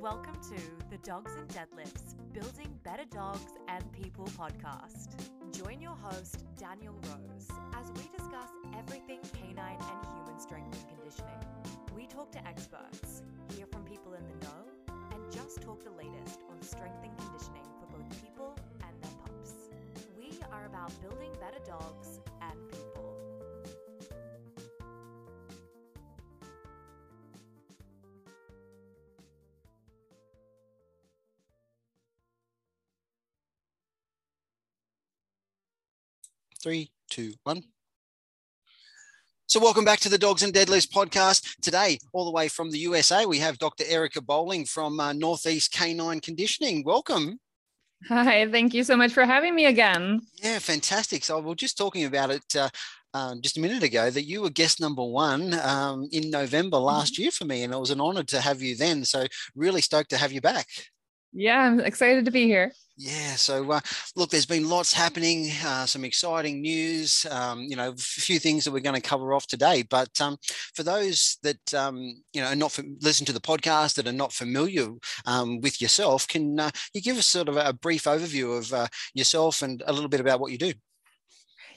Welcome to the Dogs and Deadlifts Building Better Dogs and People podcast. Join your host, Daniel Rose, as we discuss everything canine and human strength and conditioning. We talk to experts, hear from people in the know, and just talk the latest on strength and conditioning for both people and their pups. We are about building better dogs and people. Three, two, one. So, welcome back to the Dogs and Deadlifts podcast. Today, all the way from the USA, we have Dr. Erica Boling from uh, Northeast Canine Conditioning. Welcome. Hi, thank you so much for having me again. Yeah, fantastic. So, we were just talking about it uh, um, just a minute ago that you were guest number one um, in November last year for me, and it was an honor to have you then. So, really stoked to have you back. Yeah, I'm excited to be here. Yeah, so uh, look, there's been lots happening, uh, some exciting news, um, you know, a few things that we're going to cover off today. But um, for those that, um, you know, are not listen to the podcast that are not familiar um, with yourself, can uh, you give us sort of a brief overview of uh, yourself and a little bit about what you do?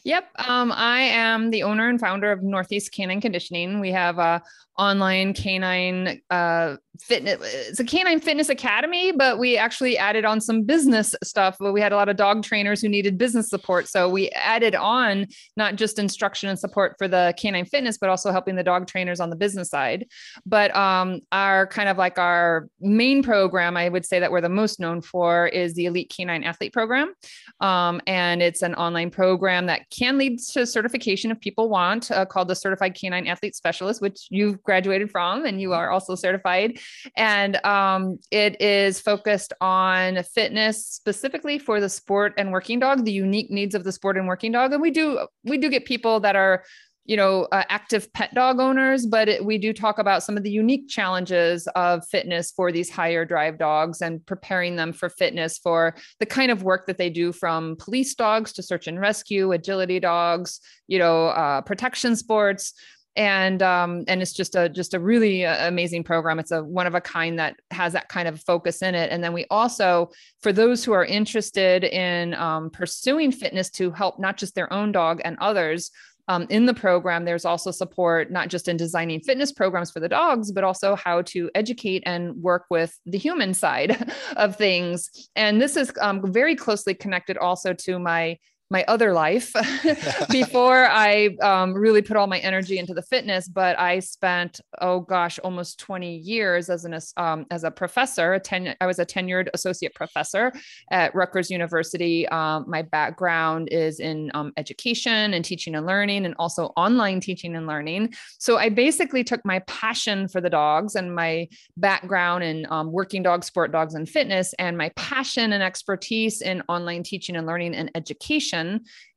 Yep. Um, I am the owner and founder of Northeast Canine Conditioning. We have a online canine uh, fitness. It's a canine fitness academy, but we actually added on some business stuff. But we had a lot of dog trainers who needed business support, so we added on not just instruction and support for the canine fitness, but also helping the dog trainers on the business side. But um, our kind of like our main program, I would say that we're the most known for is the Elite Canine Athlete Program, um, and it's an online program that can lead to certification if people want, uh, called the Certified Canine Athlete Specialist, which you've graduated from and you are also certified. And um, it is focused on fitness specifically for the sport and working dog, the unique needs of the sport and working dog. And we do we do get people that are you know uh, active pet dog owners but it, we do talk about some of the unique challenges of fitness for these higher drive dogs and preparing them for fitness for the kind of work that they do from police dogs to search and rescue agility dogs you know uh, protection sports and um, and it's just a just a really uh, amazing program. It's a one of a kind that has that kind of focus in it. And then we also, for those who are interested in um, pursuing fitness to help not just their own dog and others. Um, in the program, there's also support not just in designing fitness programs for the dogs, but also how to educate and work with the human side of things. And this is um, very closely connected also to my my other life before I um, really put all my energy into the fitness. But I spent, oh gosh, almost 20 years as an um, as a professor. A ten, I was a tenured associate professor at Rutgers University. Um, my background is in um, education and teaching and learning, and also online teaching and learning. So I basically took my passion for the dogs and my background in um, working dogs, sport dogs, and fitness, and my passion and expertise in online teaching and learning and education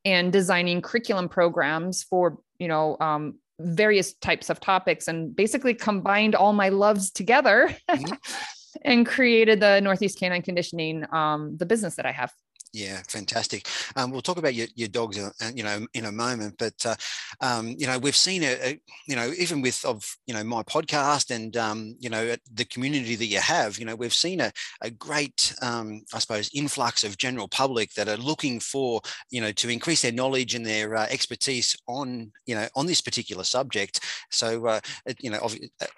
and designing curriculum programs for you know um, various types of topics and basically combined all my loves together mm-hmm. and created the northeast canine conditioning um, the business that i have yeah, fantastic. Um, we'll talk about your, your dogs, uh, you know, in a moment. But uh, um, you know, we've seen a, a, you know, even with of you know my podcast and um, you know the community that you have, you know, we've seen a, a great, um, I suppose, influx of general public that are looking for you know to increase their knowledge and their uh, expertise on you know on this particular subject. So uh, you know,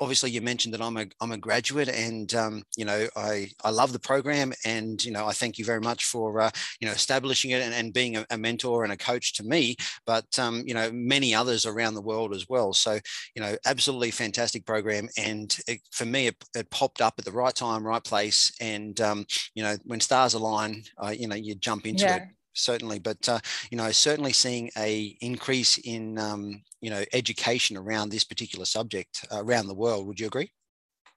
obviously, you mentioned that I'm a I'm a graduate, and um, you know, I I love the program, and you know, I thank you very much for uh, you know establishing it and, and being a, a, mentor and a coach to me but um, you know many others around the world as well. So you know absolutely fantastic program. And it, for me it, it, popped up at the right time right place. And um, you know when stars align uh, you know you jump into yeah. it certainly. But uh, you know certainly seeing a increase in um, you know education around this particular subject uh, around the world. Would you agree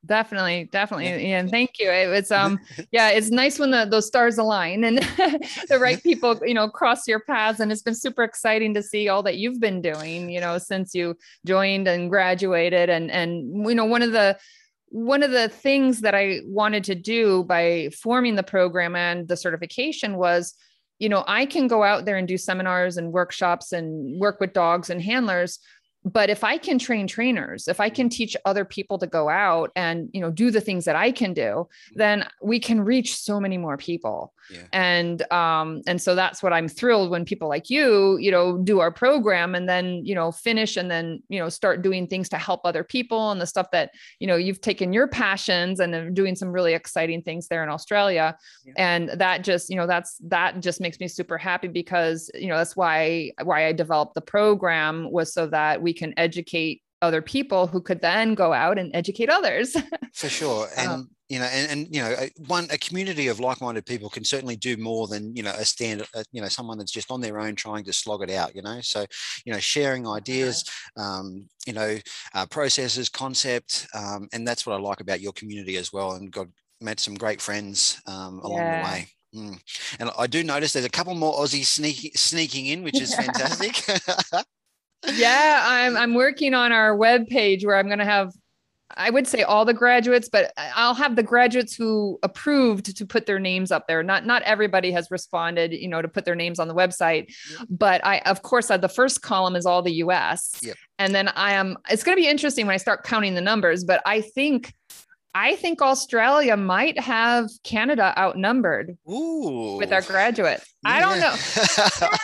definitely definitely yeah. and thank you it was um yeah it's nice when the those stars align and the right people you know cross your paths and it's been super exciting to see all that you've been doing you know since you joined and graduated and and you know one of the one of the things that i wanted to do by forming the program and the certification was you know i can go out there and do seminars and workshops and work with dogs and handlers but if i can train trainers if i can teach other people to go out and you know do the things that i can do then we can reach so many more people Yeah. and um and so that's what i'm thrilled when people like you you know do our program and then you know finish and then you know start doing things to help other people and the stuff that you know you've taken your passions and are doing some really exciting things there in australia Yeah. and that just you know that's that just makes me super happy because you know that's why why i developed the program was so that we can educate other people who could then go out and educate others for sure and Um, you know and, and you know a- one a community of like-minded people can certainly do more than you know a stand uh, you know someone that's just on their own trying to slog it out you know so you know sharing ideas um, you know uh, processes concept um, and that's what i like about your community as well and got met some great friends um, along Yeah. the way Mm. And I do notice there's a couple more Aussies sneaking sneaking in, which is fantastic. yeah i'm i'm working on our web page where i'm going to have i would say all the graduates but i'll have the graduates who approved to put their names up there not not everybody has responded you know to put their names on the website Yep. but i of course uh, the first column is all the us Yep. and then i am it's going to be interesting when i start counting the numbers but i think i think australia might have canada outnumbered Ooh. with our graduates i don't know.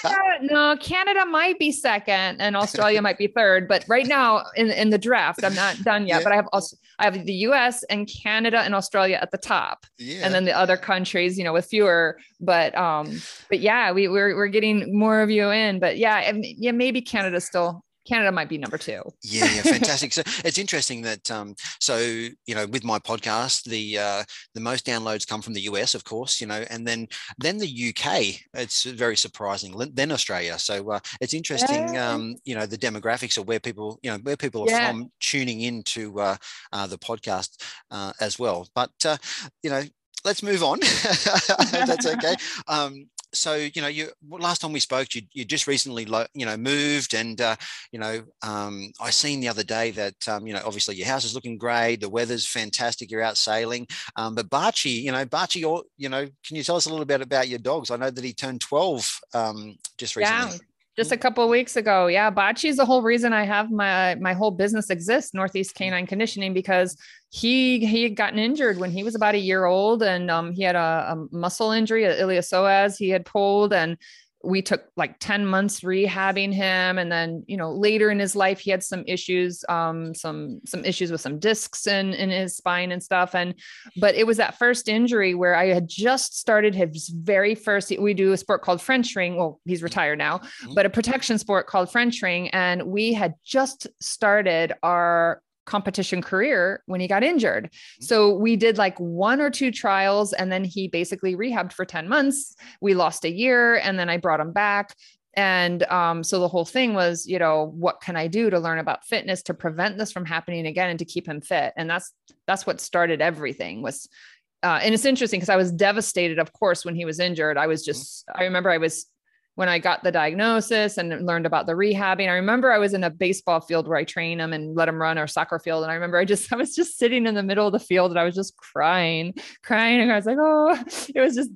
Canada- no, Canada might be second and Australia might be third. But right now in, in the draft, I'm not done yet. Yeah. But I have also I have the US and Canada and Australia at the top. yeah. And then the other countries, you know, with fewer. But um, but yeah, we, we're we're getting more of you in. But yeah, and yeah, maybe Canada still Canada might be number two. Yeah, yeah, fantastic. so it's interesting that um, so you know with my podcast, the uh, the most downloads come from the US, of course, you know, and then then the UK. It's very surprising. Then- Australia. So uh, it's interesting, Yeah. um, you know, the demographics of where people, you know, where people are Yeah. from tuning into uh, uh, the podcast uh, as well. But uh, you know, let's move on. That's okay. Um, so you know, you last time we spoke, you you just recently lo- you know moved, and uh, you know, um, I seen the other day that um, you know, obviously your house is looking great, the weather's fantastic, you're out sailing. Um, but Bocce, you know, Bocce, you know, can you tell us a little bit about your dogs? I know that he turned 12 um, just recently. Just a couple of weeks ago. Yeah. Bocce is the whole reason I have my my whole business exists, Northeast Canine Conditioning, because he he had gotten injured when he was about a year old and um, he had a, a muscle injury, a iliopsoas he had pulled and we took like 10 months rehabbing him and then you know later in his life he had some issues um some some issues with some discs in in his spine and stuff and but it was that first injury where i had just started his very first we do a sport called french ring well he's retired now but a protection sport called french ring and we had just started our competition career when he got injured. So we did like one or two trials and then he basically rehabbed for 10 months. We lost a year and then I brought him back. And um, so the whole thing was, you know, what can I do to learn about fitness to prevent this from happening again and to keep him fit? And that's that's what started everything was uh, and it's interesting because I was devastated, of course, when he was injured. I was just, I remember I was when I got the diagnosis and learned about the rehabbing. I remember I was in a baseball field where I train him and let him run or soccer field. And I remember I just, I was just sitting in the middle of the field and I was just crying, crying. And I was like, oh, it was just,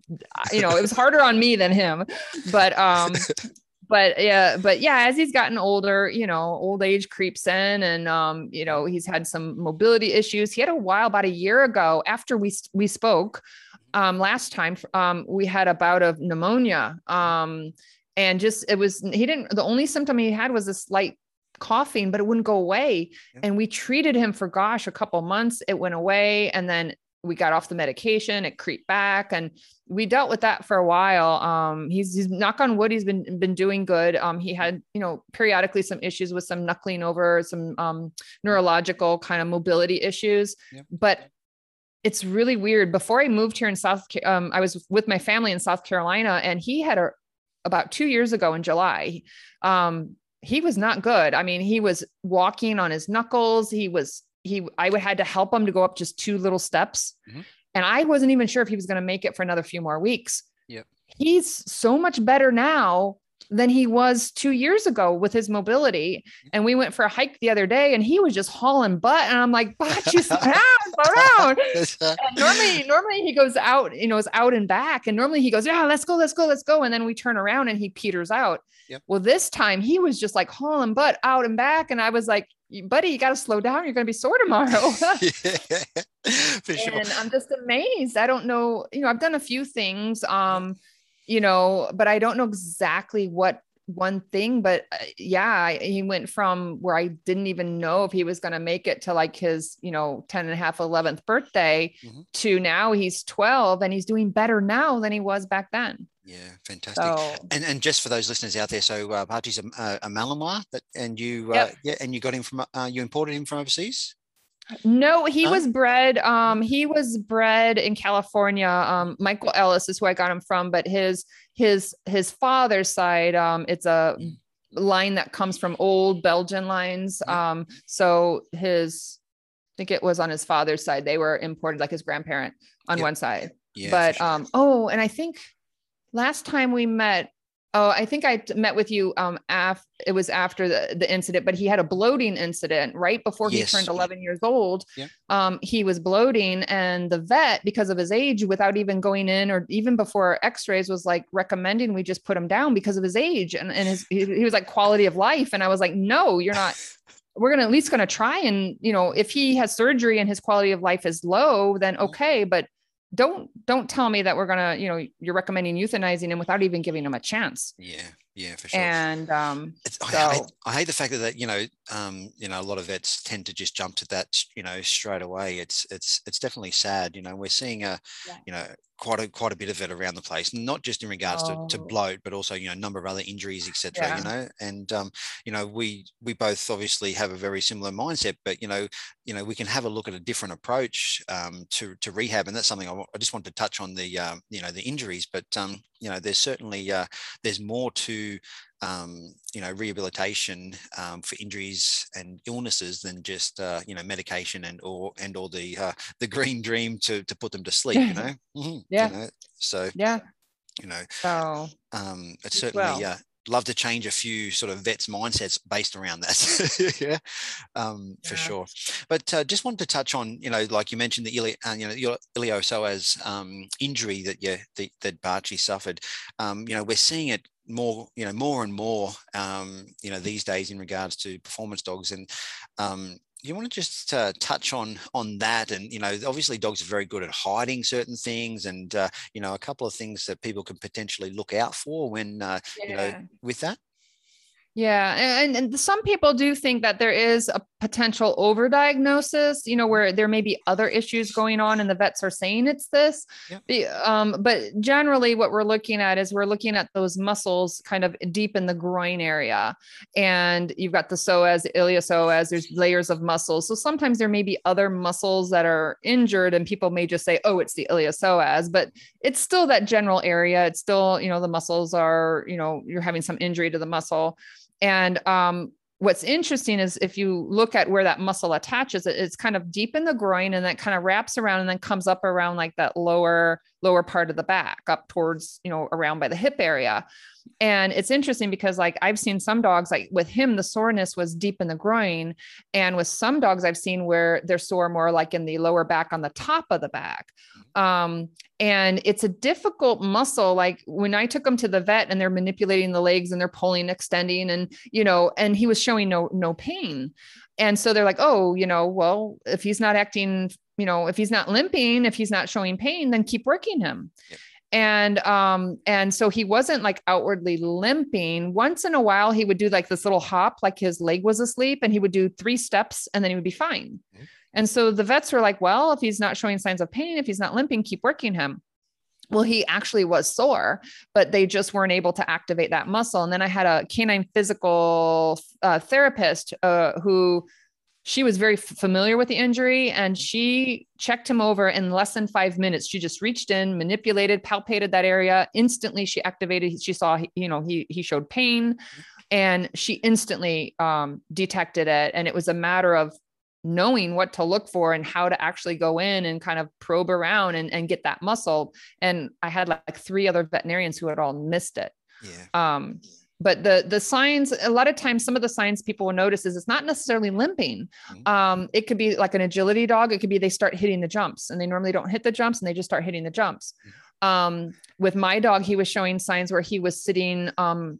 you know, it was harder on me than him. But, um, but yeah, but yeah, as he's gotten older, you know, old age creeps in and, um, you know, he's had some mobility issues. He had a while, about a year ago after we, we spoke, um, last time, um, we had a bout of pneumonia. Um, and just, it was, he didn't, the only symptom he had was a slight coughing, but it wouldn't go away. Yeah. And we treated him for gosh, a couple months, it went away. And then we got off the medication, it creeped back and we dealt with that for a while. Um, he's, he's knock on wood, he's been, been doing good. Um, he had, you know, periodically some issues with some knuckling over, some, um, neurological kind of mobility issues, Yep. but it's really weird. Before I moved here in South, um, I was with my family in South Carolina and he had a, about two years ago in July, um, he was not good. I mean, he was walking on his knuckles. He was, he, I would had to help him to go up just two little steps. Mhm. And I wasn't even sure if he was going to make it for another few more weeks. Yep. He's so much better now. Than he was two years ago with his mobility. And we went for a hike the other day and he was just hauling butt. And I'm like, but you slow down, slow down. and normally, normally he goes out, you know, is out and back. And normally he goes, Yeah, let's go, let's go, let's go. And then we turn around and he peters out. Yep. Well, this time he was just like hauling butt out and back. And I was like, buddy, you got to slow down. You're going to be sore tomorrow. yeah, for sure. and I'm just amazed. I don't know, you know, I've done a few things. Um, you know, but I don't know exactly what one thing, but uh, yeah, he went from where I didn't even know if he was going to make it to like his, you know, 10 and a half, 11th birthday Mhm. to now he's 12 and he's doing better now than he was back then. Yeah, fantastic. So And and just for those listeners out there, so uh, Archie's a, a, a Malinois that, and you, uh, Yep. yeah, and you got him from, uh, you imported him from overseas. No, he Huh? was bred, um, he was bred in California. Um, Michael Ellis is who I got him from, but his, his, his father's side, um, it's a line that comes from old Belgian lines. Um, so his, I think it was on his father's side. They were imported like his grandparent on Yeah. one side. Yeah, but sure. um, oh, and I think last time we met, oh, I think I met with you um af it was after the, the incident, but he had a bloating incident right before he Yes. turned 11 years old. Yeah. Um, he was bloating, and the vet, because of his age, without even going in or even before x-rays, was like recommending we just put him down because of his age and, and his he, he was like quality of life. And I was like, no, you're not we're gonna at least gonna try and you know if he has surgery and his quality of life is low then Mm-hmm. okay but don't don't tell me that we're gonna you know you're recommending euthanizing him without even giving him a chance yeah, yeah, for sure. and um It's, I, hate, I hate the fact that, that you know um, you know a lot of vets tend to just jump to that you know straight away. It's it's it's definitely sad. You know we're seeing a Yeah. you know quite a quite a bit of it around the place, not just in regards to, to Oh. bloat, but also you know a number of other injuries, etc. Yeah. You know, and um, you know we we both obviously have a very similar mindset, but you know you know we can have a look at a different approach um, to to rehab, and that's something I, I just want to touch on the um, you know the injuries, but um, you know there's certainly uh, there's more to um, you know rehabilitation um, for injuries and illnesses than just uh, you know medication and or and or the uh, the green dream to to put them to sleep you know Mhm, Yeah. you know? so yeah you know so um it's certainly well. uh love to change a few sort of vets mindsets based around that. Yeah um for sure. But uh, just wanted to touch on you know like you mentioned the ili- uh, you know your iliopsoas um injury that you that, that Bocce suffered. Um you know we're seeing it more you know more and more um you know these days in regards to performance dogs and um you want to just uh, touch on on that and you know obviously dogs are very good at hiding certain things and uh, you know a couple of things that people can potentially look out for when uh, you know with that. Yeah, and, and some people do think that there is a potential overdiagnosis, you know, where there may be other issues going on, and the vets are saying it's this. Yep. Um, but generally, what we're looking at is we're looking at those muscles kind of deep in the groin area, and you've got the psoas, the iliopsoas. There's layers of muscles, so sometimes there may be other muscles that are injured, and people may just say, "Oh, it's the iliopsoas," but it's still that general area. It's still, you know, the muscles are, you know, you're having some injury to the muscle. And um, what's interesting is if you look at where that muscle attaches, it's kind of deep in the groin and then kind of wraps around and then comes up around like that lower lower part of the back, up towards you know around by the hip area. And it's interesting because like I've seen some dogs like with him the soreness was deep in the groin, and with some dogs I've seen where they're sore more like in the lower back on the top of the back. Um, and it's a difficult muscle. Like when i took him to the vet and they're manipulating the legs and they're pulling extending and you know and he was showing no no pain. And so they're like oh you know well if he's not acting you know if he's not limping if he's not showing pain then keep working him. Yep. And um and so he wasn't like outwardly limping once in a while he would do like this little hop like his leg was asleep and he would do three steps and then he would be fine Mhm. and so the vets were like well if he's not showing signs of pain if he's not limping keep working him well, he actually was sore, but they just weren't able to activate that muscle. And then I had a canine physical uh, therapist uh, who she was very f- familiar with the injury and she checked him over in less than five minutes. She just reached in, manipulated, palpated that area. Instantly, she activated. She saw, you know, he he showed pain, and she instantly um, detected it. And it was a matter of knowing what to look for and how to actually go in and kind of probe around and, and get that muscle. And I had like three other veterinarians who had all missed it. yeah Um, but the the signs a lot of times some of the signs people will notice is it's not necessarily limping. Mhm. um, it could be like an agility dog. It could be they start hitting the jumps and they normally don't hit the jumps and they just start hitting the jumps. Um, with my dog he was showing signs where he was sitting um,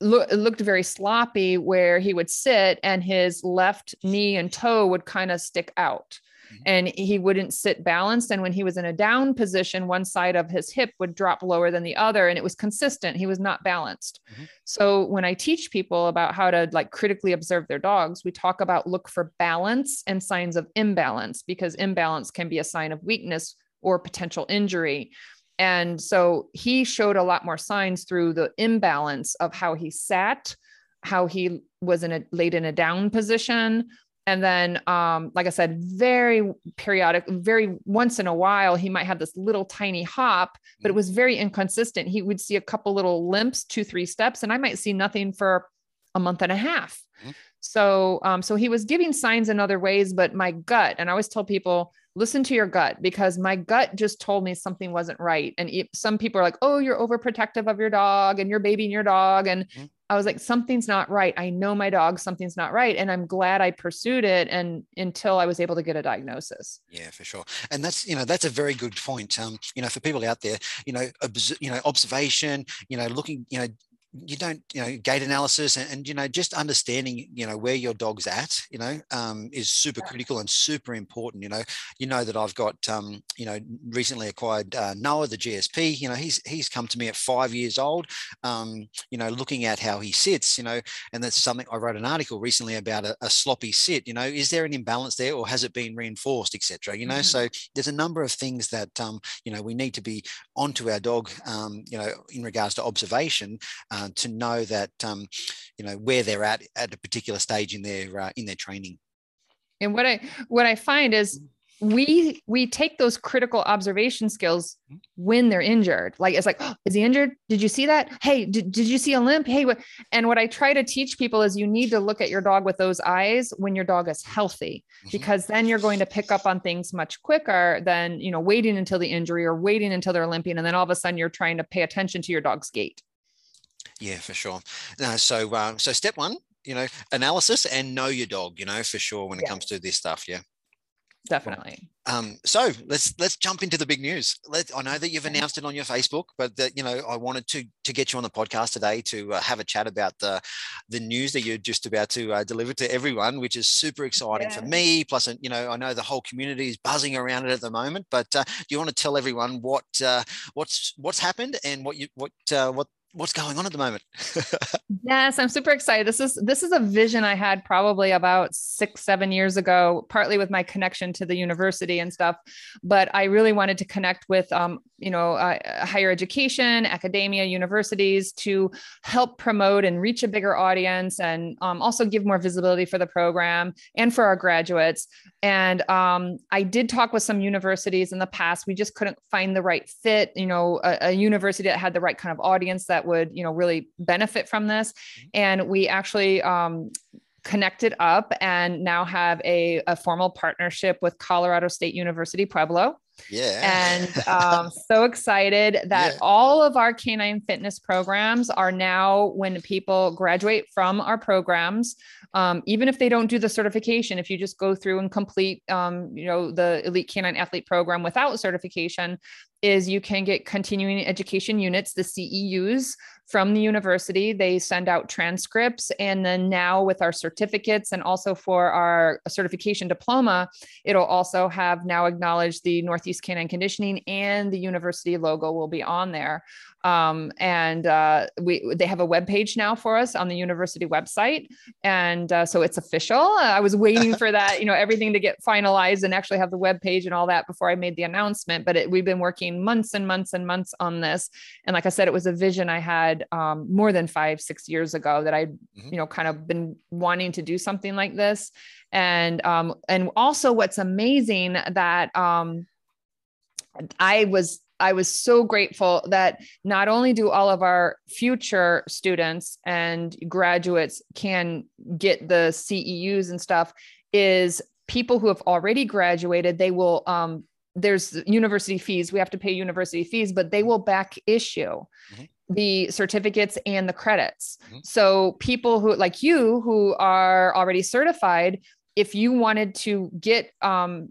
look, looked very sloppy where he would sit and his left knee and toe would kind of stick out Mhm. and he wouldn't sit balanced and when he was in a down position one side of his hip would drop lower than the other and it was consistent he was not balanced Mhm. so when i teach people about how to like critically observe their dogs we talk about look for balance and signs of imbalance because imbalance can be a sign of weakness or potential injury and so he showed a lot more signs through the imbalance of how he sat, how he was in a laid in a down position. And then, um, like I said, very periodic, very once in a while, he might have this little tiny hop, but it was very inconsistent. He would see a couple little limps, two, three steps, and I might see nothing for a month and a half. Mhm. So, um, so he was giving signs in other ways, but my gut, and I always tell people, listen to your gut because my gut just told me something wasn't right. And it, some people are like, oh, you're overprotective of your dog and you're babying your dog. And Mhm. I was like, something's not right. I know my dog, something's not right. And I'm glad I pursued it. And until I was able to get a diagnosis. Yeah, for sure. And that's, you know, that's a very good point. Um, you know, for people out there, you know, obs- you know, observation, you know, looking, you know, you don't, you know, gait analysis and, and, you know, just understanding, you know, where your dog's at, you know, um, is super critical and super important. You know, you know that I've got, um, you know, recently acquired uh, Noah, the GSP. You know, he's he's come to me at five years old. Um, you know, looking at how he sits. You know, and that's something I wrote an article recently about a, a sloppy sit. You know, is there an imbalance there, or has it been reinforced, etc. You know, Mhm. so there's a number of things that um, you know we need to be onto our dog. Um, you know, in regards to observation, uh, to know that um, you know where they're at at a particular stage in their uh, in their training. And what I what I find is we we take those critical observation skills when they're injured. Like it's like, oh, is he injured? Did you see that? Hey, did, did you see a limp? Hey, what? And what I try to teach people is you need to look at your dog with those eyes when your dog is healthy, Mhm. because then you're going to pick up on things much quicker than you know waiting until the injury or waiting until they're limping, and then all of a sudden you're trying to pay attention to your dog's gait. Yeah, for sure. No, so um, so step one, you know, analysis and know your dog. You know, for sure when it Yeah. comes to this stuff. Yeah. Definitely. Um, so let's let's jump into the big news. Let I know that you've announced it on your Facebook, but that you know I wanted to to get you on the podcast today to uh, have a chat about the the news that you're just about to uh, deliver to everyone, which is super exciting for me. Plus, uh, you know, I know the whole community is buzzing around it at the moment. But uh, do you want to tell everyone what uh, what's what's happened and what you what uh, what what's going on at the moment? Yes, I'm super excited. This is this is a vision I had probably about six, seven years ago, partly with my connection to the university and stuff. But I really wanted to connect with, um, you know, uh, higher education, academia, universities to help promote and reach a bigger audience, and um, also give more visibility for the program and for our graduates. And um, I did talk with some universities in the past. We just couldn't find the right fit, you know, a, a university that had the right kind of audience that would, you know, really benefit from this. And we actually um, connected up and now have a, a formal partnership with Colorado State University Pueblo yeah. and um, so excited that Yeah. all of our canine fitness programs are now when people graduate from our programs um, even if they don't do the certification if you just go through and complete um, you know the elite canine athlete program without certification is you can get continuing education units the ceus from the university they send out transcripts and then now with our certificates and also for our certification diploma it'll also have now acknowledged the Northeast Canine Conditioning and the university logo will be on there. Um, and uh, we they have a web page now for us on the university website, and uh, so it's official. I was waiting for that, you know, everything to get finalized and actually have the web page and all that before I made the announcement. But it, we've been working months and months and months on this, and like I said, it was a vision I had um, more than five six years ago that I, Mhm. you know, kind of been wanting to do something like this and um and also what's amazing that um i was i was so grateful that not only do all of our future students and graduates can get the ceus and stuff is people who have already graduated they will um there's university fees we have to pay university fees but they will back issue Mhm. the certificates and the credits. Mm-hmm. So people who like you who are already certified, if you wanted to get um,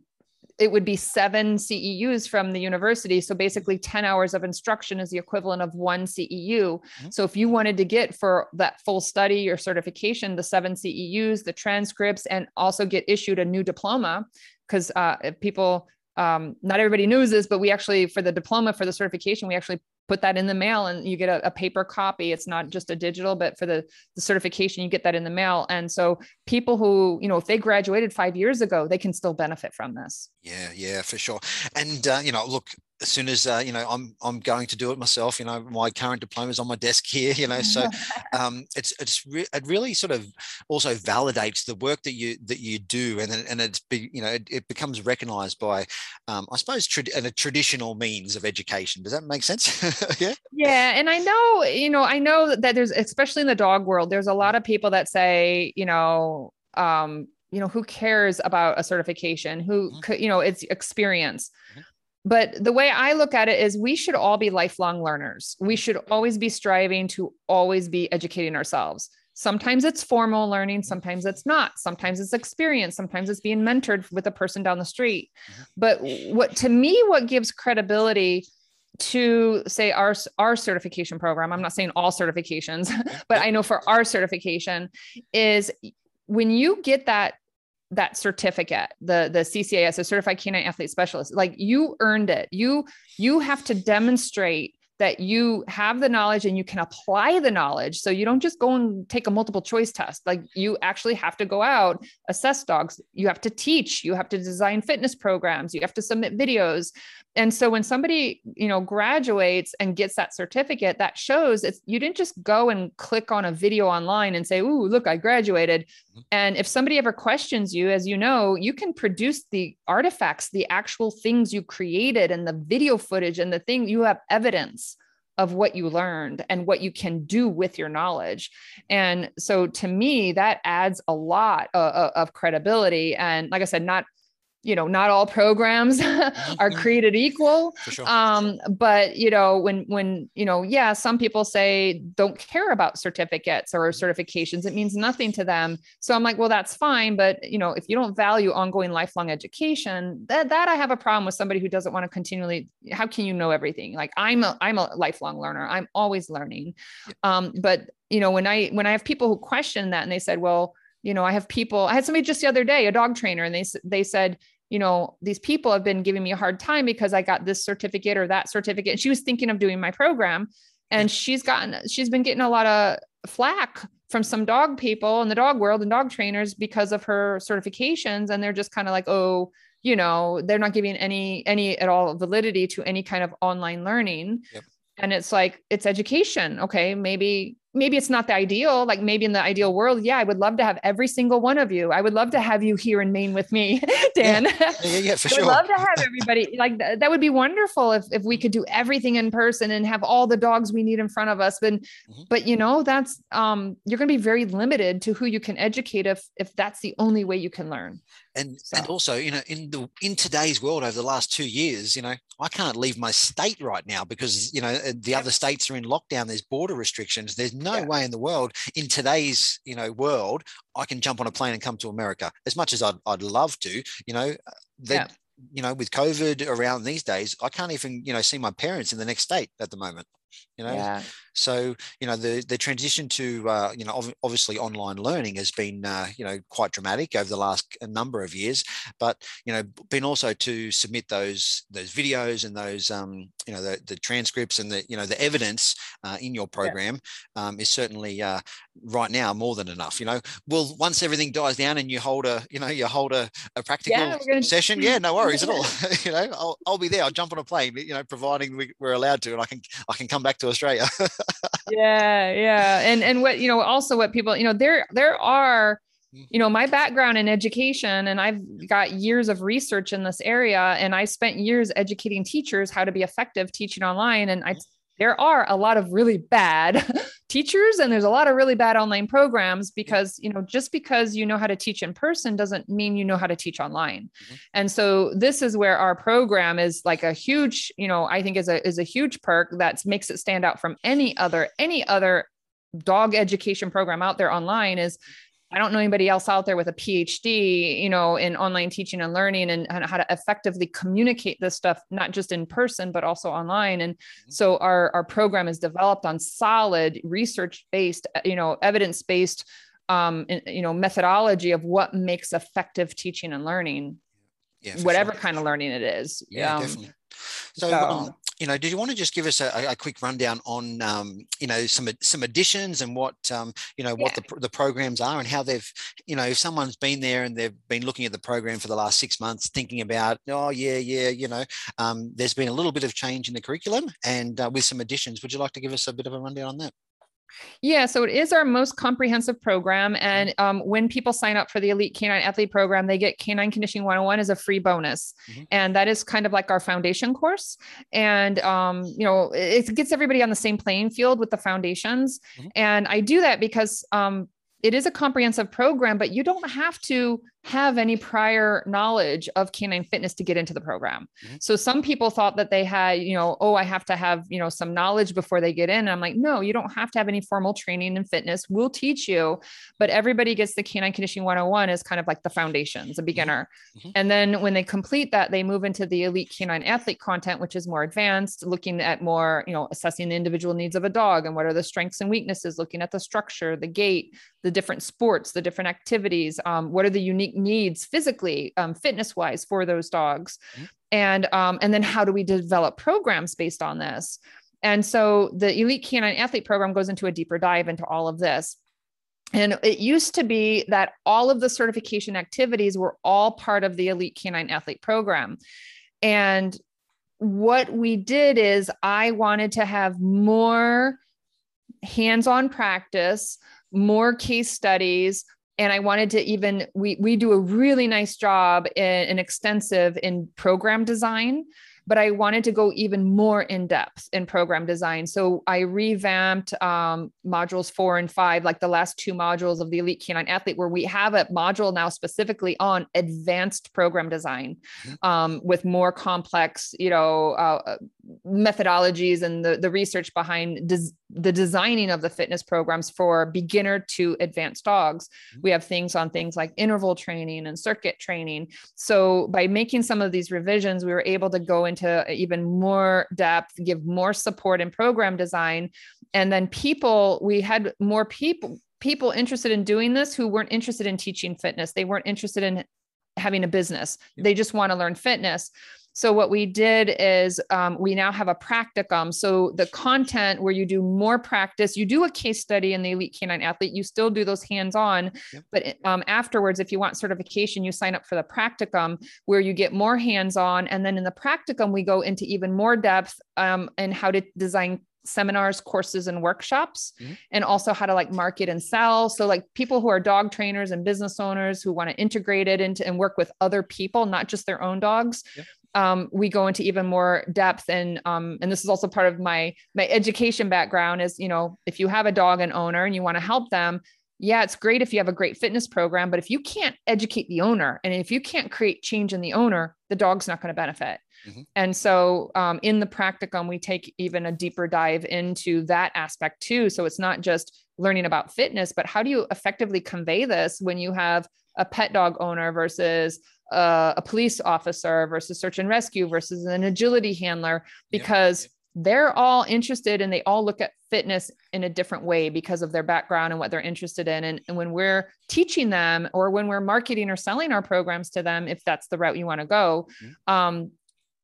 it would be seven CEUs from the university. So basically, 10 hours of instruction is the equivalent of one CEU. Mm-hmm. So if you wanted to get for that full study or certification, the seven CEUs, the transcripts, and also get issued a new diploma, because uh, people, um, not everybody knows this, but we actually, for the diploma, for the certification, we actually put that in the mail and you get a, a, paper copy. It's not just a digital but for the, the certification you get that in the mail. And so people who you know if they graduated five years ago they can still benefit from this. Yeah yeah for sure. And uh, you know look as soon as uh, you know I'm I'm going to do it myself. You know, my current diploma is on my desk here. You know, so um, it's it's re- it really sort of also validates the work that you that you do, and and it's be, you know it, it becomes recognised by um, I suppose tra- a traditional means of education. Does that make sense? yeah. Yeah, and I know you know I know that there's especially in the dog world, there's a lot of people that say you know um, you know who cares about a certification who mm-hmm. you know it's experience but the way I look at it is we should all be lifelong learners. We should always be striving to always be educating ourselves. Sometimes it's formal learning, sometimes it's not. Sometimes it's experience, sometimes it's being mentored with a person down the street. But what to me what gives credibility to say our our certification program, I'm not saying all certifications, but I know for our certification is when you get that that certificate the the ccas a certified canine athlete specialist like you earned it. You you have to demonstrate that you have the knowledge and you can apply the knowledge. So you don't just go and take a multiple choice test. Like you actually have to go out assess dogs. You have to teach. You have to design fitness programs. You have to submit videos and so when somebody you know graduates and gets that certificate that shows it's you didn't just go and click on a video online and say ooh look i graduated mm-hmm. and if somebody ever questions you as you know you can produce the artifacts the actual things you created and the video footage and the thing you have evidence of what you learned and what you can do with your knowledge. And so to me, that adds a lot of, uh, uh, of credibility. And like I said, not you know not all programs mm-hmm. are created equal. Sure. um, but you know when when you know yeah some people say don't care about certificates or certifications it means nothing to them. So i'm like well that's fine but you know if you don't value ongoing lifelong education that that i have a problem with somebody who doesn't want to continually how can you know everything? Like i'm a i'm a lifelong learner. I'm always learning. Um, but you know when i when i have people who question that and they said well you know i have people i had somebody just the other day a dog trainer and they they said you know, these people have been giving me a hard time because I got this certificate or that certificate. And she was thinking of doing my program and she's gotten, she's been getting a lot of flack from some dog people in the dog world and dog trainers because of her certifications. And they're just kind of like, oh, you know, they're not giving any, any at all validity to any kind of online learning. Yep. And it's like, it's education. Okay. Maybe maybe it's not the ideal like maybe in the ideal world yeah i would love to have every single one of you. I would love to have you here in maine with me dan. Yeah, yeah, yeah for I sure. love to have everybody like th- that would be wonderful if, if we could do everything in person and have all the dogs we need in front of us but mm-hmm. but you know that's um you're going to be very limited to who you can educate if if that's the only way you can learn and so. and also you know in the in today's world over the last two years you know i can't leave my state right now because you know uh, the other states are in lockdown there's border restrictions there's no yeah. way in the world in today's you know world i can jump on a plane and come to america as much as i'd, I'd love to you know uh, yeah. you know with covid around these days i can't even you know see my parents in the next state at the moment you know yeah. so you know the the transition to uh, you know ov- obviously online learning has been uh, you know quite dramatic over the last number of years but you know been also to submit those those videos and those um, you know the, the transcripts and the you know the evidence uh, in your program yeah. um, is certainly uh, right now more than enough you know well once everything dies down and you hold a you know you hold a, a practical yeah, gonna... session yeah no worries at all you know I'll, I'll be there I'll jump on a plane you know providing we, we're allowed to and I can I can come back to Australia. Yeah yeah. And and what you know also what people you know there there are mm. you know my background in education and i've got years of research in this area and i spent years educating teachers how to be effective teaching online and i there are a lot of really bad teachers and there's a lot of really bad online programs because you know just because you know how to teach in person doesn't mean you know how to teach online. Mm-hmm. and so this is where our program is like a huge you know i think is a is a huge perk that makes it stand out from any other any other dog education program out there online is I don't know anybody else out there with a PhD, you know, in online teaching and learning and, and, how to effectively communicate this stuff, not just in person, but also online. And mm-hmm. so our, our program is developed on solid research based, you know, evidence based, um, you know, methodology of what makes effective teaching and learning, yeah, whatever sure. kind of learning it is. Yeah, um, definitely. So, so um, you know, did you want to just give us a, a quick rundown on, um, you know, some some additions and what, um, you know, what yeah. the, the programs are and how they've, you know, if someone's been there and they've been looking at the program for the last six months, thinking about, oh yeah, yeah, you know, um, there's been a little bit of change in the curriculum and uh, with some additions. Would you like to give us a bit of a rundown on that? Yeah, so it is our most comprehensive program. And mm-hmm. um, when people sign up for the Elite Canine Athlete Program, they get Canine Conditioning 101 as a free bonus. Mm-hmm. And that is kind of like our foundation course. And, um, you know, it gets everybody on the same playing field with the foundations. Mm-hmm. And I do that because um, it is a comprehensive program, but you don't have to have any prior knowledge of canine fitness to get into the program. Mm-hmm. So some people thought that they had, you know, oh, I have to have, you know, some knowledge before they get in. And I'm like, no, you don't have to have any formal training in fitness. We'll teach you, but everybody gets the canine conditioning 101 as kind of like the foundations, a mm-hmm. beginner. Mm-hmm. And then when they complete that, they move into the elite canine athlete content, which is more advanced, looking at more, you know, assessing the individual needs of a dog and what are the strengths and weaknesses, looking at the structure, the gait, the different sports, the different activities, um, what are the unique needs physically, um, fitness wise for those dogs. Mm-hmm. And, um, and then how do we develop programs based on this? And so the Elite Canine Athlete Program goes into a deeper dive into all of this. And it used to be that all of the certification activities were all part of the Elite Canine Athlete Program. And what we did is I wanted to have more hands on practice, more case studies, and I wanted to even we we do a really nice job in, and extensive in program design but I wanted to go even more in depth in program design. So I revamped um, modules four and five, like the last two modules of the Elite Canine Athlete, where we have a module now specifically on advanced program design mm-hmm. um, with more complex, you know, uh, uh, methodologies and the, the research behind des- the designing of the fitness programs for beginner to advanced dogs. Mm-hmm. We have things on things like interval training and circuit training. So by making some of these revisions, we were able to go into even more depth, give more support in program design. And then people, we had more people people interested in doing this who weren't interested in teaching fitness. They weren't interested in having a business. They just want to learn fitness. So what we did is um, we now have a practicum. So the content where you do more practice, you do a case study in the Elite Canine Athlete, you still do those hands-on, yep. but um, afterwards, if you want certification, you sign up for the practicum where you get more hands-on. And then in the practicum, we go into even more depth um, and how to design seminars courses and workshops mm-hmm. and also how to like market and sell so like people who are dog trainers and business owners who want to integrate it into and work with other people not just their own dogs yep um, we go into even more depth and um, and this is also part of my my education background is you know if you have a dog and owner and you want to help them yeah it's great if you have a great fitness program but if you can't educate the owner and if you can't create change in the owner the dog's not going to benefit mm-hmm. and so um, in the practicum we take even a deeper dive into that aspect too so it's not just learning about fitness but how do you effectively convey this when you have a pet dog owner versus uh, a police officer versus search and rescue versus an agility handler because they're all interested and they all look at fitness in a different way because of their background and what they're interested in. And, and when we're teaching them or when we're marketing or selling our programs to them, if that's the route you want to go, mm-hmm. um,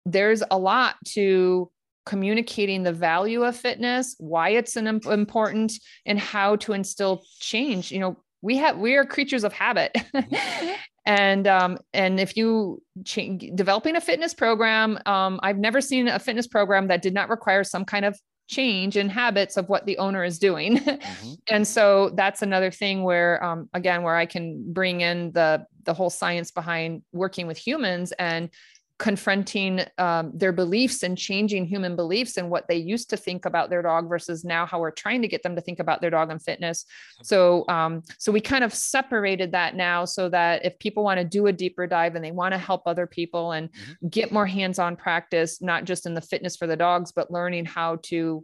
there's a lot to communicating the value of fitness, why it's an imp- important, and how to instill change. You know, we have we are creatures of habit mm-hmm. and um, and if you change, developing a fitness program um, i've never seen a fitness program that did not require some kind of change in habits of what the owner is doing mm-hmm. and so that's another thing where um, again where i can bring in the the whole science behind working with humans and confronting um, their beliefs and changing human beliefs and what they used to think about their dog versus now how we're trying to get them to think about their dog and fitness. So, um, so we kind of separated that now so that if people want to do a deeper dive and they want to help other people and mm-hmm. get more hands-on practice, not just in the fitness for the dogs, but learning how to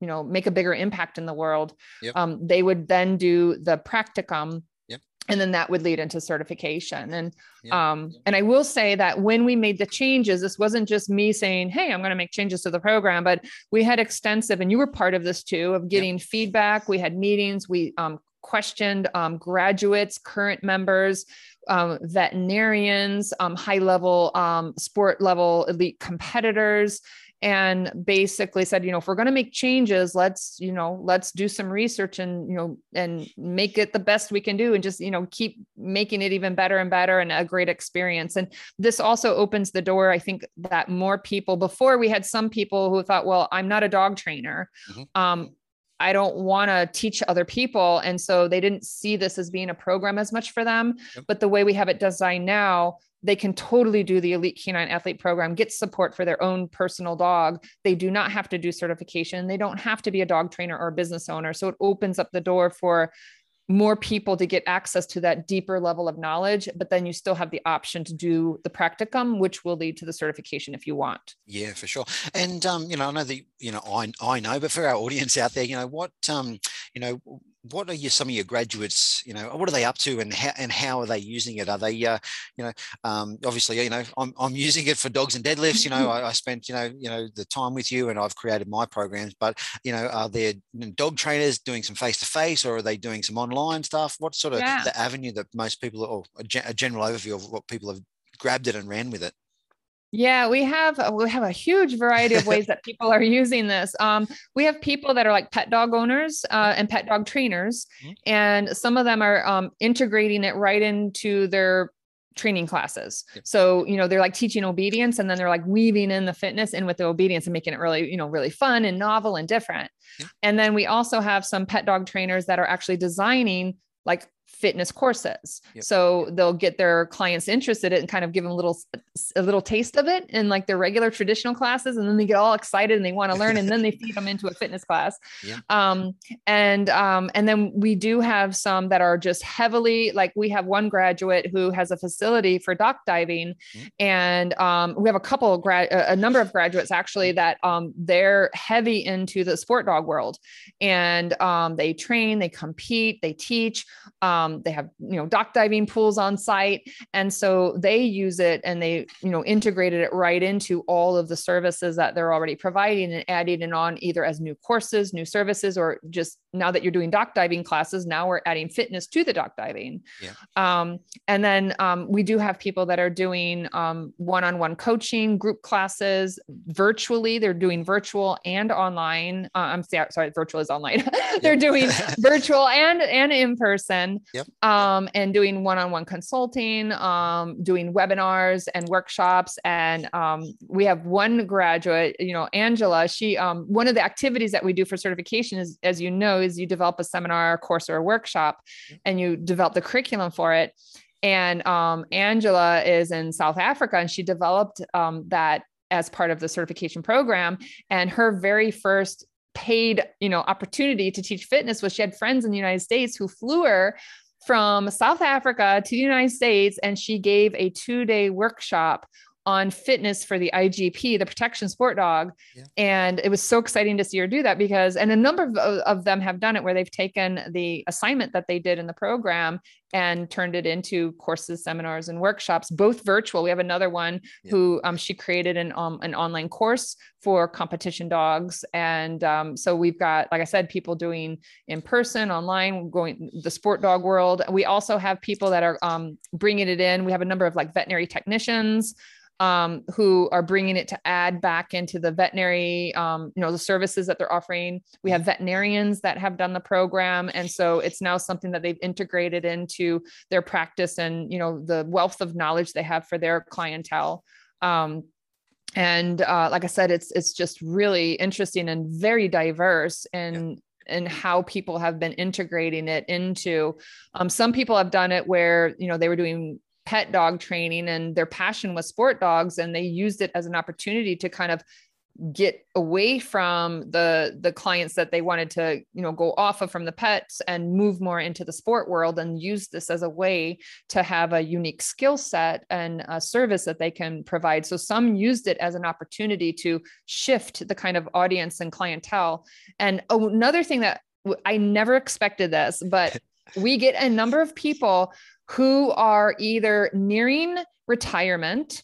you know make a bigger impact in the world yep. um, they would then do the practicum and then that would lead into certification and yeah. um and i will say that when we made the changes this wasn't just me saying hey i'm going to make changes to the program but we had extensive and you were part of this too of getting yeah. feedback we had meetings we um, questioned um, graduates current members um, veterinarians um, high level um, sport level elite competitors and basically said you know if we're going to make changes let's you know let's do some research and you know and make it the best we can do and just you know keep making it even better and better and a great experience and this also opens the door i think that more people before we had some people who thought well i'm not a dog trainer mm-hmm. um, I don't want to teach other people. And so they didn't see this as being a program as much for them. Yep. But the way we have it designed now, they can totally do the elite canine athlete program get support for their own personal dog. They do not have to do certification. They don't have to be a dog trainer or a business owner. So it opens up the door for more people to get access to that deeper level of knowledge but then you still have the option to do the practicum which will lead to the certification if you want. Yeah for sure. And um you know i know that you know i i know but for our audience out there you know what um you know what are your, some of your graduates you know what are they up to and how and how are they using it? Are they uh, you know um, obviously you know I'm, I'm using it for dogs and deadlifts you know I, I, spent you know you know the time with you and I've created my programs but you know are there dog trainers doing some face to face or are they doing some online stuff? What sort of yeah. the avenue that most people or a general overview of what people have grabbed it and ran with it yeah, we have uh, we have a huge variety of ways that people are using this. Um, we have people that are like pet dog owners uh, and pet dog trainers, mm-hmm. and some of them are um, integrating it right into their training classes. So, you know, they're like teaching obedience and then they're like weaving in the fitness in with the obedience and making it really, you know, really fun and novel and different. And then we also have some pet dog trainers that are actually designing like fitness courses. Yep. So they'll get their clients interested in and kind of give them a little a little taste of it in like their regular traditional classes and then they get all excited and they want to learn and then they feed them into a fitness class. Yeah. Um, and um, and then we do have some that are just heavily like we have one graduate who has a facility for dock diving mm-hmm. and um, we have a couple of grad a number of graduates actually that um, they're heavy into the sport dog world and um, they train, they compete, they teach um, they have, you know, dock diving pools on site. And so they use it and they, you know, integrated it right into all of the services that they're already providing and adding it on either as new courses, new services, or just now that you're doing dock diving classes, now we're adding fitness to the dock diving. Yeah. Um, and then um, we do have people that are doing um, one-on-one coaching, group classes virtually. They're doing virtual and online. Uh, I'm sorry, virtual is online. they're doing virtual and and in person. Yep. Um, and doing one-on-one consulting, um, doing webinars and workshops. And um, we have one graduate, you know, Angela. She um, one of the activities that we do for certification is, as you know, is you develop a seminar, course, or a workshop, and you develop the curriculum for it. And um, Angela is in South Africa, and she developed um, that as part of the certification program. And her very first paid you know opportunity to teach fitness was she had friends in the united states who flew her from South Africa to the United States, and she gave a two day workshop on fitness for the IGP, the protection sport dog. Yeah. And it was so exciting to see her do that because, and a number of, of them have done it where they've taken the assignment that they did in the program and turned it into courses, seminars, and workshops, both virtual. We have another one yeah. who um, she created an, um, an online course for competition dogs. And um, so we've got, like I said, people doing in person, online, going the sport dog world. We also have people that are um, bringing it in. We have a number of like veterinary technicians um, who are bringing it to add back into the veterinary, um, you know, the services that they're offering. We have veterinarians that have done the program, and so it's now something that they've integrated into their practice and you know the wealth of knowledge they have for their clientele. Um, and uh, like I said, it's it's just really interesting and very diverse in yeah and how people have been integrating it into um, some people have done it where you know they were doing pet dog training and their passion was sport dogs and they used it as an opportunity to kind of get away from the the clients that they wanted to you know go off of from the pets and move more into the sport world and use this as a way to have a unique skill set and a service that they can provide. So some used it as an opportunity to shift the kind of audience and clientele. And another thing that i never expected this but we get a number of people who are either nearing retirement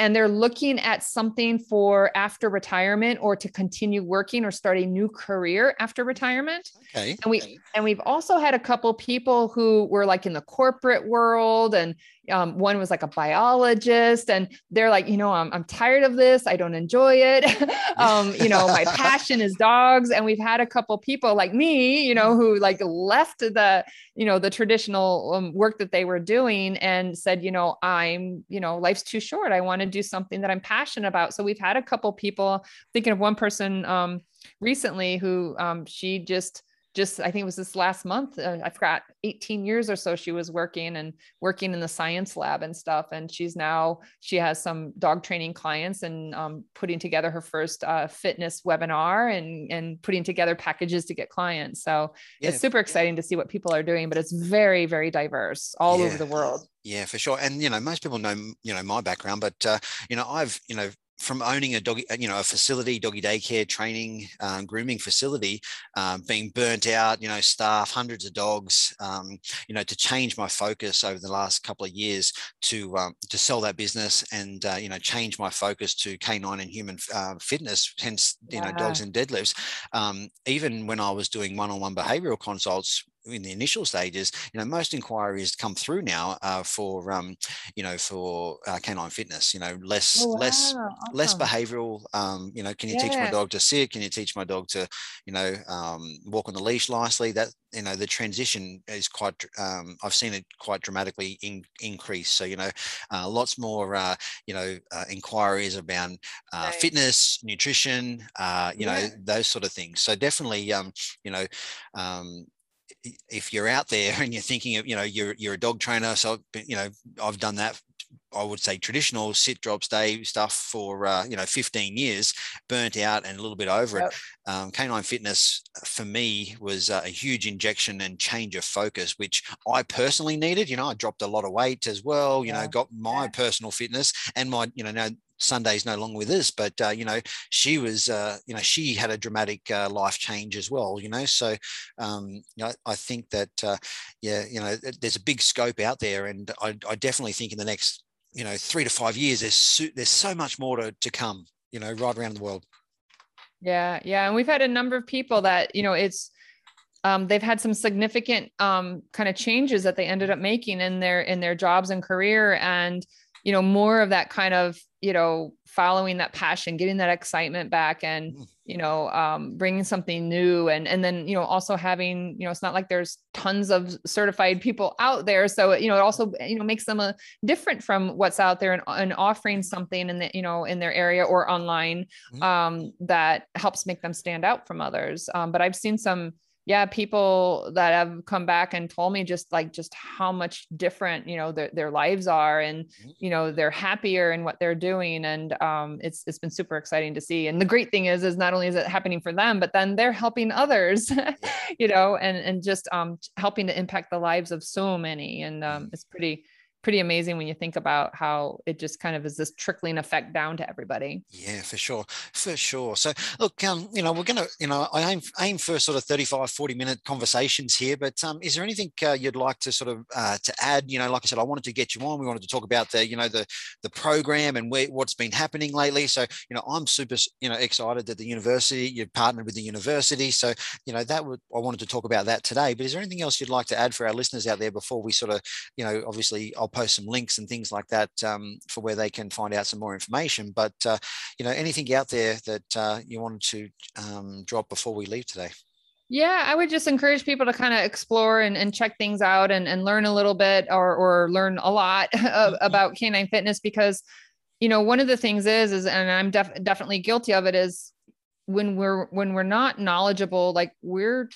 and they're looking at something for after retirement or to continue working or start a new career after retirement. Okay. And we and we've also had a couple people who were like in the corporate world and um, one was like a biologist and they're like you know i'm, I'm tired of this. I don't enjoy it. Um, you know my passion is dogs. And we've had a couple people like me you know who like left the you know the traditional um, work that they were doing and said you know i'm you know life's too short. I want to do something that i'm passionate about. So we've had a couple people thinking of one person um, recently who um, she just just I think it was this last month. Uh, I forgot 18 years or so she was working and working in the science lab and stuff. And she's now she has some dog training clients and um, putting together her first uh, fitness webinar and and putting together packages to get clients. So yeah. it's super exciting to see what people are doing. But it's very very diverse all yeah. over the world. Yeah, for sure. And you know, most people know you know my background, but uh, you know, I've you know from owning a doggy, you know, a facility, doggy daycare, training, um, grooming facility, um, being burnt out, you know, staff, hundreds of dogs, um, you know, to change my focus over the last couple of years to um, to sell that business and uh, you know change my focus to canine and human uh, fitness, hence you yeah. know dogs and deadlifts. Um, even when I was doing one-on-one behavioural consults in the initial stages, you know, most inquiries come through now uh, for, um, you know, for uh, canine fitness. You know, less, oh, wow. less, awesome. less behavioural. Um, you know, can you yeah. teach my dog to sit? Can you teach my dog to, you know, um, walk on the leash nicely? That you know, the transition is quite. Um, I've seen it quite dramatically in, increase. So you know, uh, lots more, uh, you know, uh, inquiries about uh, right. fitness, nutrition, uh, you yeah. know, those sort of things. So definitely, um, you know, um, if you're out there and you're thinking of, you know, you're, you're a dog trainer. So, you know, I've done that I would say traditional sit, drop, stay stuff for uh, you know 15 years, burnt out and a little bit over yep. it. Um, canine fitness for me was uh, a huge injection and change of focus, which I personally needed. You know, I dropped a lot of weight as well. You yeah. know, got my yeah. personal fitness and my you know now Sunday's no longer with us, but uh, you know she was uh, you know she had a dramatic uh, life change as well. You know, so um, you know, I think that uh, yeah, you know, there's a big scope out there, and I, I, definitely think in the next you know three to five years there's so, there's so much more to, to come. You know, right around the world. Yeah, yeah, and we've had a number of people that you know it's um, they've had some significant um, kind of changes that they ended up making in their in their jobs and career and you know more of that kind of you know following that passion getting that excitement back and mm. you know um, bringing something new and and then you know also having you know it's not like there's tons of certified people out there so you know it also you know makes them a different from what's out there and, and offering something in the you know in their area or online mm. um, that helps make them stand out from others um, but i've seen some yeah people that have come back and told me just like just how much different you know their, their lives are and mm-hmm. you know they're happier in what they're doing and um, it's it's been super exciting to see and the great thing is is not only is it happening for them but then they're helping others you know and and just um, helping to impact the lives of so many and um, mm-hmm. it's pretty pretty amazing when you think about how it just kind of is this trickling effect down to everybody. Yeah, for sure. For sure. So look, um, you know, we're going to, you know, I aim, aim for sort of 35, 40 minute conversations here, but um, is there anything uh, you'd like to sort of uh, to add? You know, like I said, I wanted to get you on. We wanted to talk about the, you know, the, the program and where, what's been happening lately. So, you know, I'm super, you know, excited that the university, you've partnered with the university. So, you know, that would, I wanted to talk about that today, but is there anything else you'd like to add for our listeners out there before we sort of, you know, obviously I'll post some links and things like that um, for where they can find out some more information. But uh, you know, anything out there that uh, you wanted to um, drop before we leave today? Yeah, I would just encourage people to kind of explore and, and check things out and, and learn a little bit or, or learn a lot mm-hmm. about canine fitness because, you know, one of the things is, is, and I'm def- definitely guilty of it is when we're, when we're not knowledgeable, like we're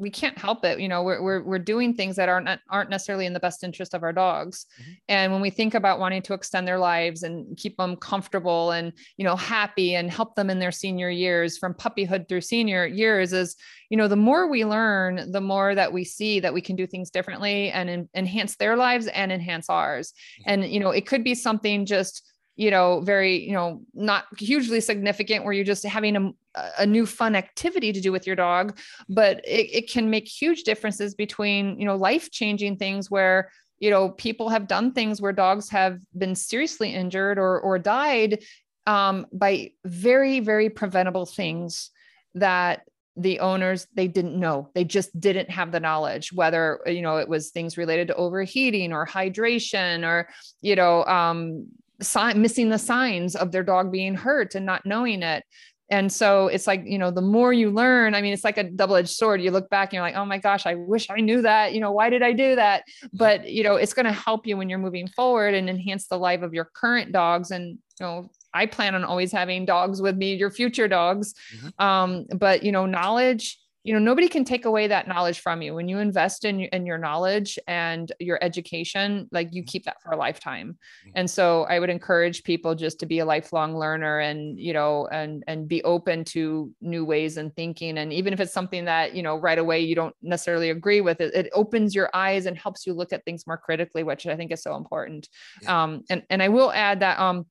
we can't help it. You know, we're, we're, we're doing things that aren't, aren't necessarily in the best interest of our dogs. Mm-hmm. And when we think about wanting to extend their lives and keep them comfortable and, you know, happy and help them in their senior years from puppyhood through senior years is, you know, the more we learn, the more that we see that we can do things differently and en- enhance their lives and enhance ours. Mm-hmm. And, you know, it could be something just, you know, very, you know, not hugely significant where you're just having a, a new fun activity to do with your dog, but it, it can make huge differences between, you know, life changing things where, you know, people have done things where dogs have been seriously injured or, or died um, by very, very preventable things that the owners they didn't know. They just didn't have the knowledge whether you know it was things related to overheating or hydration or you know um, sign, missing the signs of their dog being hurt and not knowing it. And so it's like, you know, the more you learn, I mean, it's like a double edged sword. You look back and you're like, oh my gosh, I wish I knew that. You know, why did I do that? But, you know, it's going to help you when you're moving forward and enhance the life of your current dogs. And, you know, I plan on always having dogs with me, your future dogs. Mm-hmm. Um, but, you know, knowledge you know nobody can take away that knowledge from you when you invest in, in your knowledge and your education like you mm-hmm. keep that for a lifetime mm-hmm. and so i would encourage people just to be a lifelong learner and you know and and be open to new ways and thinking and even if it's something that you know right away you don't necessarily agree with it it opens your eyes and helps you look at things more critically which i think is so important yeah. um and and i will add that um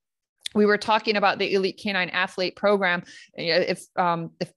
we were talking about the elite canine athlete program if um, if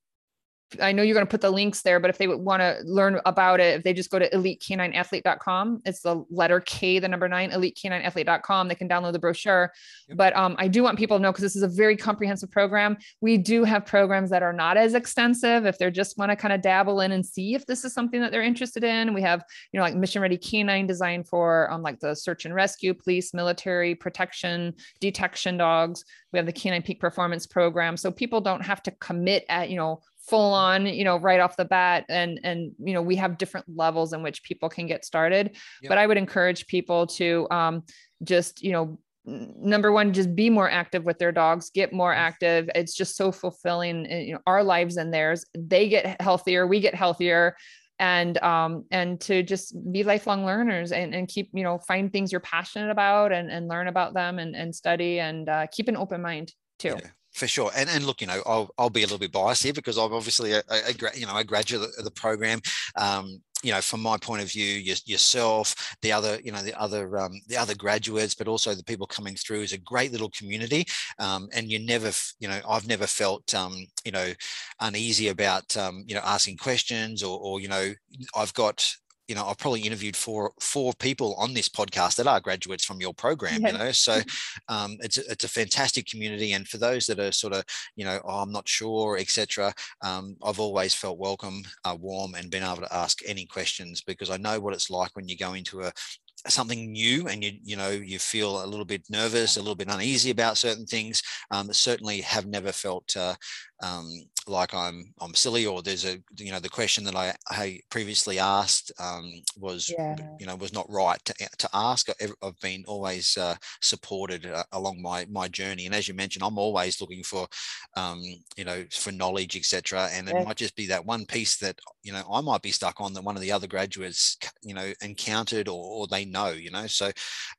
I know you're going to put the links there, but if they want to learn about it, if they just go to elitecanineathlete.com, it's the letter K, the number nine, elitecanineathlete.com, they can download the brochure. Yep. But um, I do want people to know because this is a very comprehensive program. We do have programs that are not as extensive if they just want to kind of dabble in and see if this is something that they're interested in. We have, you know, like mission ready canine designed for um, like the search and rescue, police, military, protection, detection dogs. We have the canine peak performance program. So people don't have to commit at, you know, full on you know right off the bat and and you know we have different levels in which people can get started. Yep. but i would encourage people to um, just you know number one just be more active with their dogs get more active. It's just so fulfilling eh, you know our lives and theirs they get healthier we get healthier. And um and to just be lifelong learners and, and keep you know find things you're passionate about and, and learn about them and, and study and uh, keep an open mind too. Yeah for sure. And and look, you know, I'll, I'll be a little bit biased here because I'm obviously a, a, a you know a graduate of the program. Um, you know, from my point of view, your, yourself, the other, you know, the other, um, the other graduates, but also the people coming through is a great little community. Um, and you never, you know, I've never felt, um, you know, uneasy about, um, you know, asking questions or, or, you know, I've got you know, I've probably interviewed four four people on this podcast that are graduates from your program. You know, so um, it's a, it's a fantastic community, and for those that are sort of you know, oh, I'm not sure, etc. Um, I've always felt welcome, uh, warm, and been able to ask any questions because I know what it's like when you go into a, something new and you you know you feel a little bit nervous a little bit uneasy about certain things um, certainly have never felt uh, um, like I'm I'm silly or there's a you know the question that I, I previously asked um, was yeah. you know was not right to, to ask. I've been always uh, supported uh, along my my journey. And as you mentioned I'm always looking for um, you know for knowledge etc and it yeah. might just be that one piece that you know I might be stuck on that one of the other graduates you know encountered or, or they know you know? So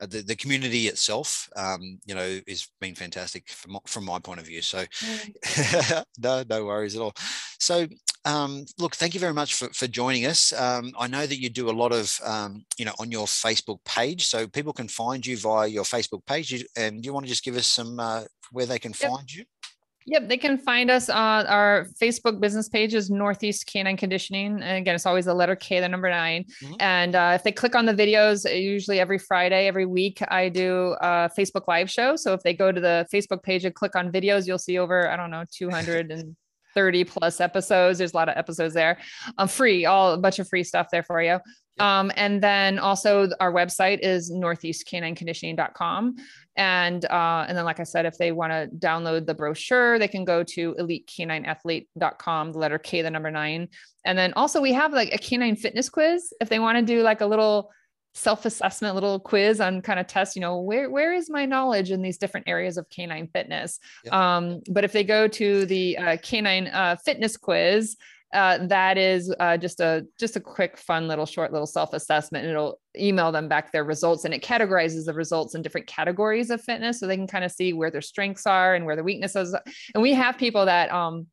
uh, the, the community itself um, you know is been fantastic from, from my point of view. So no no worries at all. So um, look thank you very much for, for joining us. Um, i know that you do a lot of um, you know on your facebook page so people can find you via your facebook page. And do you want to just give us some uh, where they can yep. find you Yep, they can find us on our Facebook business page is Northeast Canine Conditioning, and again, it's always the letter K, the number 9 mm-hmm. And uh, if they click on the videos, usually every Friday, every week, I do a Facebook live show. So if they go to the Facebook page and click on videos, you'll see over I don't know 230 plus episodes. There's a lot of episodes there. Um, free, all a bunch of free stuff there for you. Um, and then also our website is northeastcanineconditioning.com. And uh, and then, like I said, if they want to download the brochure, they can go to elitecanineathlete.com, the letter K, the number nine. And then also we have like a canine fitness quiz. If they want to do like a little self-assessment little quiz on kind of test you know where where is my knowledge in these different areas of canine fitness um, but if they go to the uh, canine uh, fitness quiz uh, that is uh, just a just a quick, fun little short little self assessment. and It'll email them back their results, and it categorizes the results in different categories of fitness, so they can kind of see where their strengths are and where their weaknesses. And we have people that um,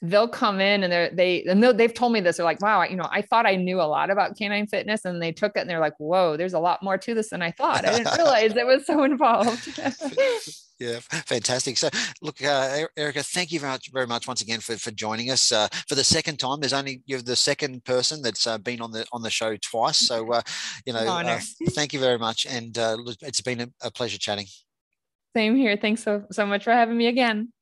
they'll come in and they're they and they've told me this. They're like, wow, you know, I thought I knew a lot about canine fitness, and they took it and they're like, whoa, there's a lot more to this than I thought. I didn't realize it was so involved. yeah, fantastic. So, look, uh, Erica, thank you very much, very much once again for, for joining us uh, for the second time. There's only you're the second person that's uh, been on the on the show twice. So, uh, you know, uh, thank you very much, and uh, it's been a, a pleasure chatting. Same here. Thanks so so much for having me again.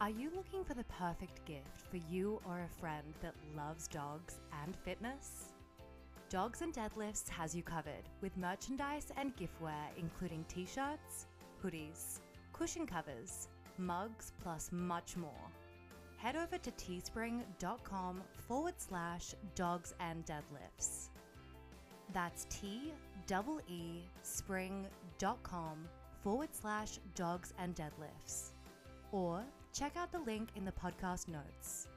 Are you looking for the perfect gift for you or a friend that loves dogs and fitness? Dogs and Deadlifts has you covered with merchandise and giftware, including t shirts, hoodies, cushion covers, mugs, plus much more. Head over to teespring.com forward slash dogs and deadlifts. That's T E spring.com forward slash dogs and deadlifts. Or check out the link in the podcast notes.